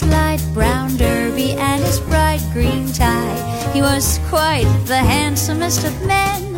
His light brown derby and his bright green tie, he was quite the handsomest of men.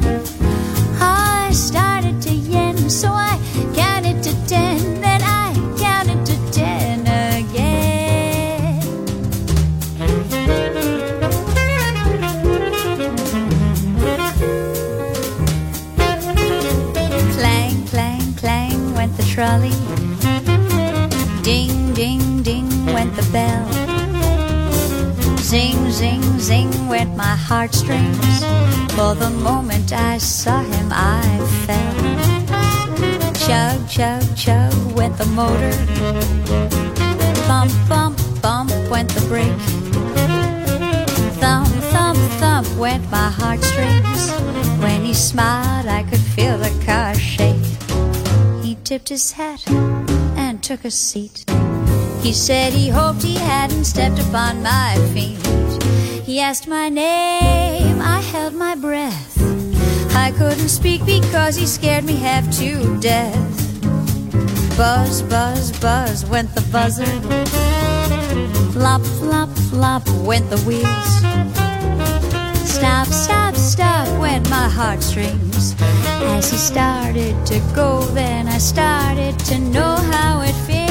Tipped his hat and took a seat. He said he hoped he hadn't stepped upon my feet. He asked my name, I held my breath. I couldn't speak because he scared me half to death. Buzz, buzz, buzz went the buzzer. Flop, flop, flop went the wheels. Stop, stop, stop went my heartstrings. As he started to go, then I started to know how it feels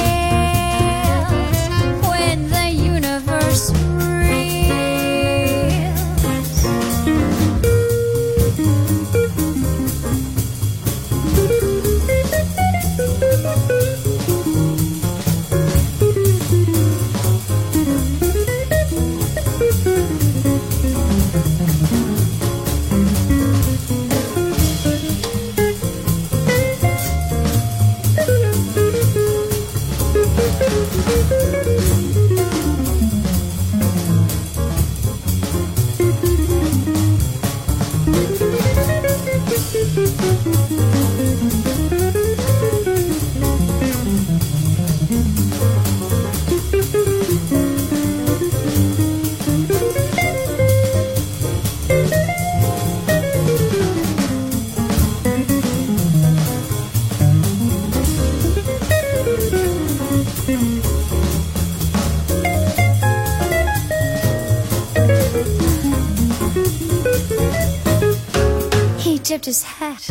tipped his hat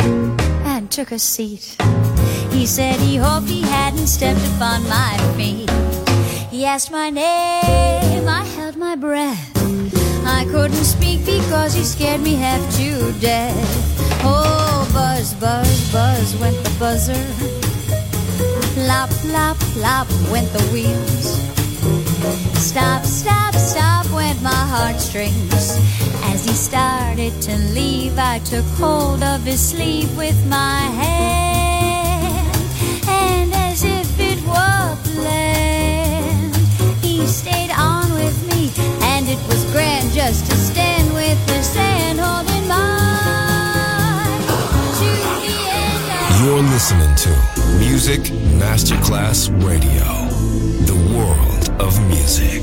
and took a seat. He said he hoped he hadn't stepped upon my feet. He asked my name, I held my breath. I couldn't speak because he scared me half to death. Oh, buzz, buzz, buzz went the buzzer. Plop, plop, plop went the wheels. Stop, stop, stop went my heartstrings. As he started to leave, I took hold of his sleeve with my hand. And as if it were planned, he stayed on with me. And it was grand just to stand with his hand holding mine. The You're listening to Music Masterclass Radio, the world of music.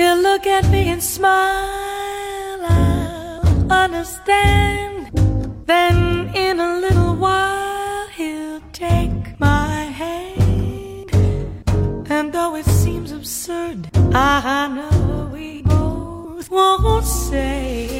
He'll look at me and smile, I'll understand. Then in a little while, he'll take my hand And though it seems absurd. I know we both won't say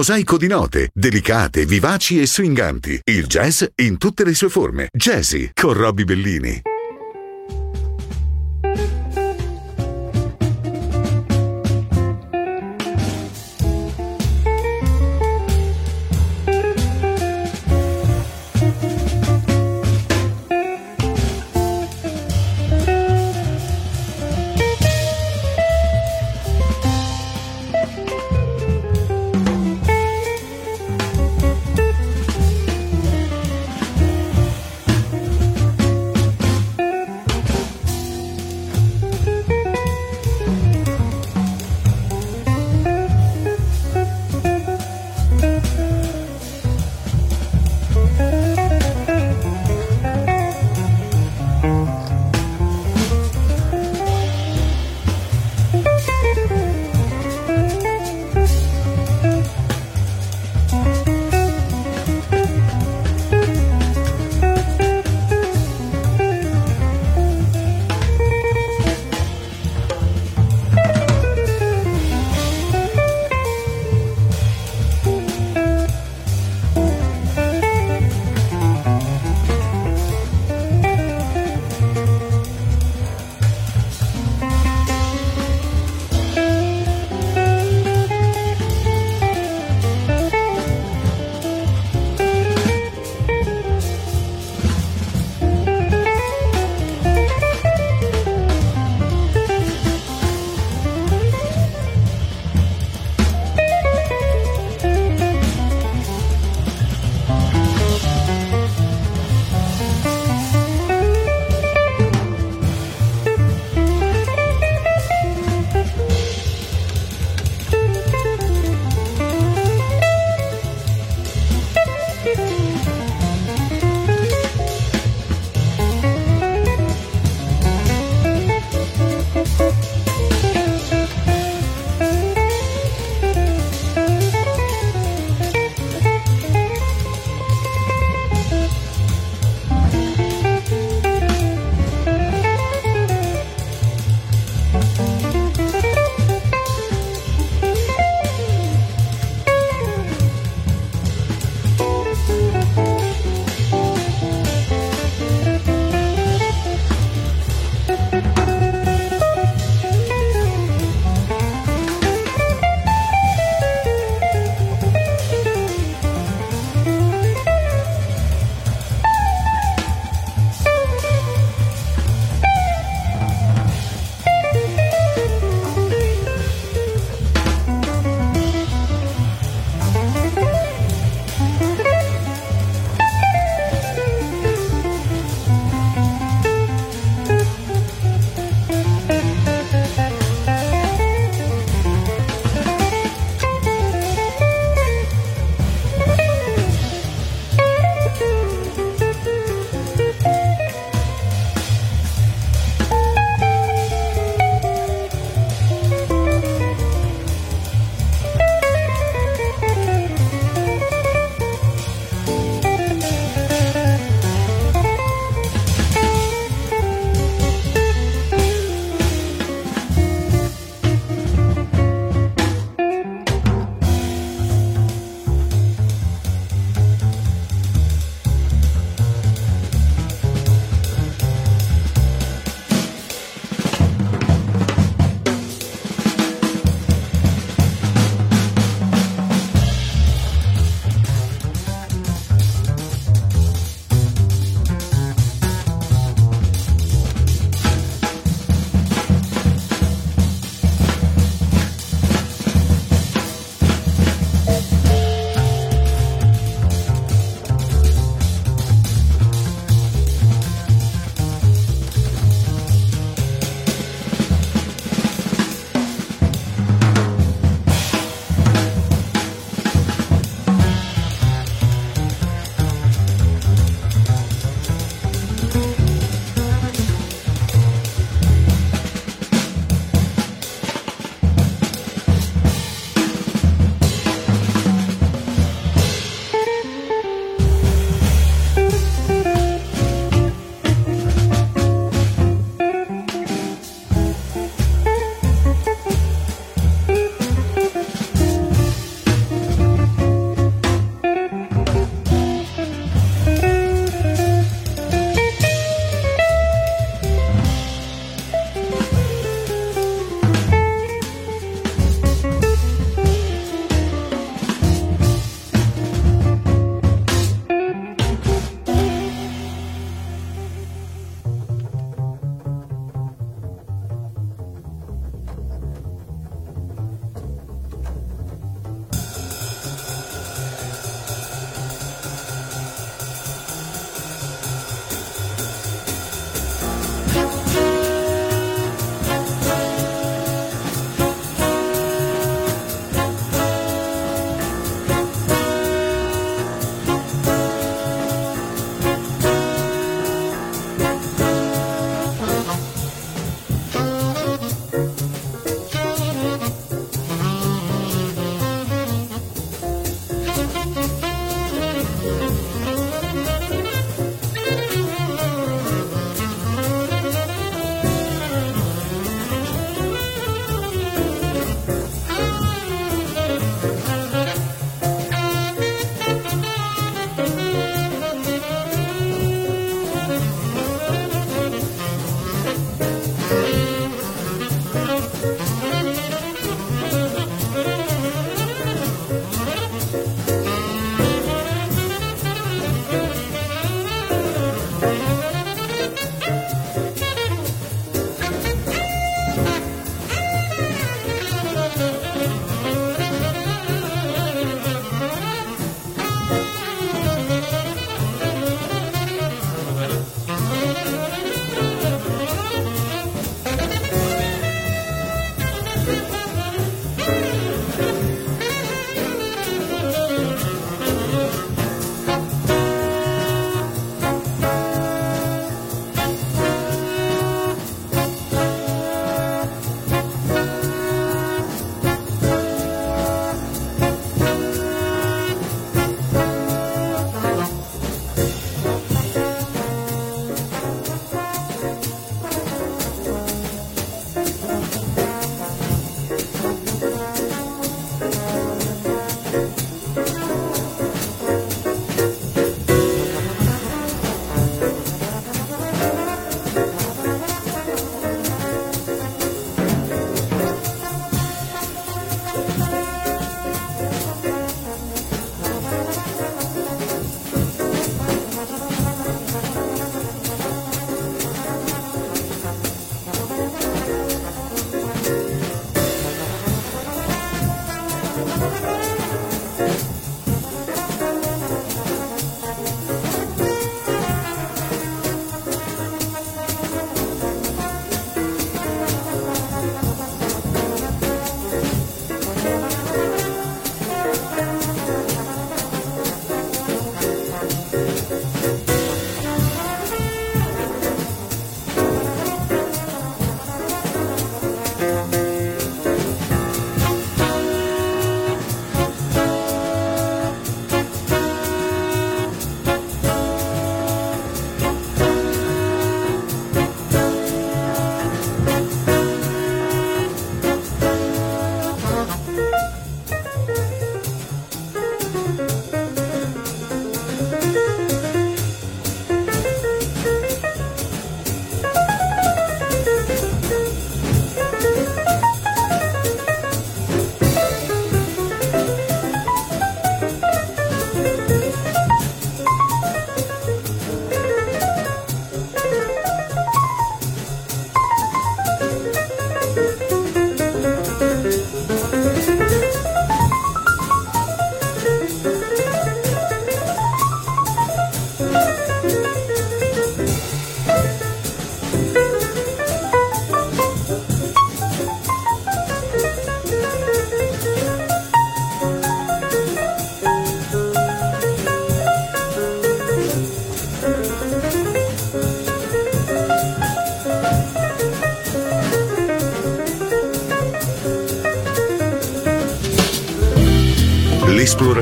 Mosaico di note, delicate, vivaci e swinganti. Il jazz in tutte le sue forme. Jazzy con Robbie Bellini.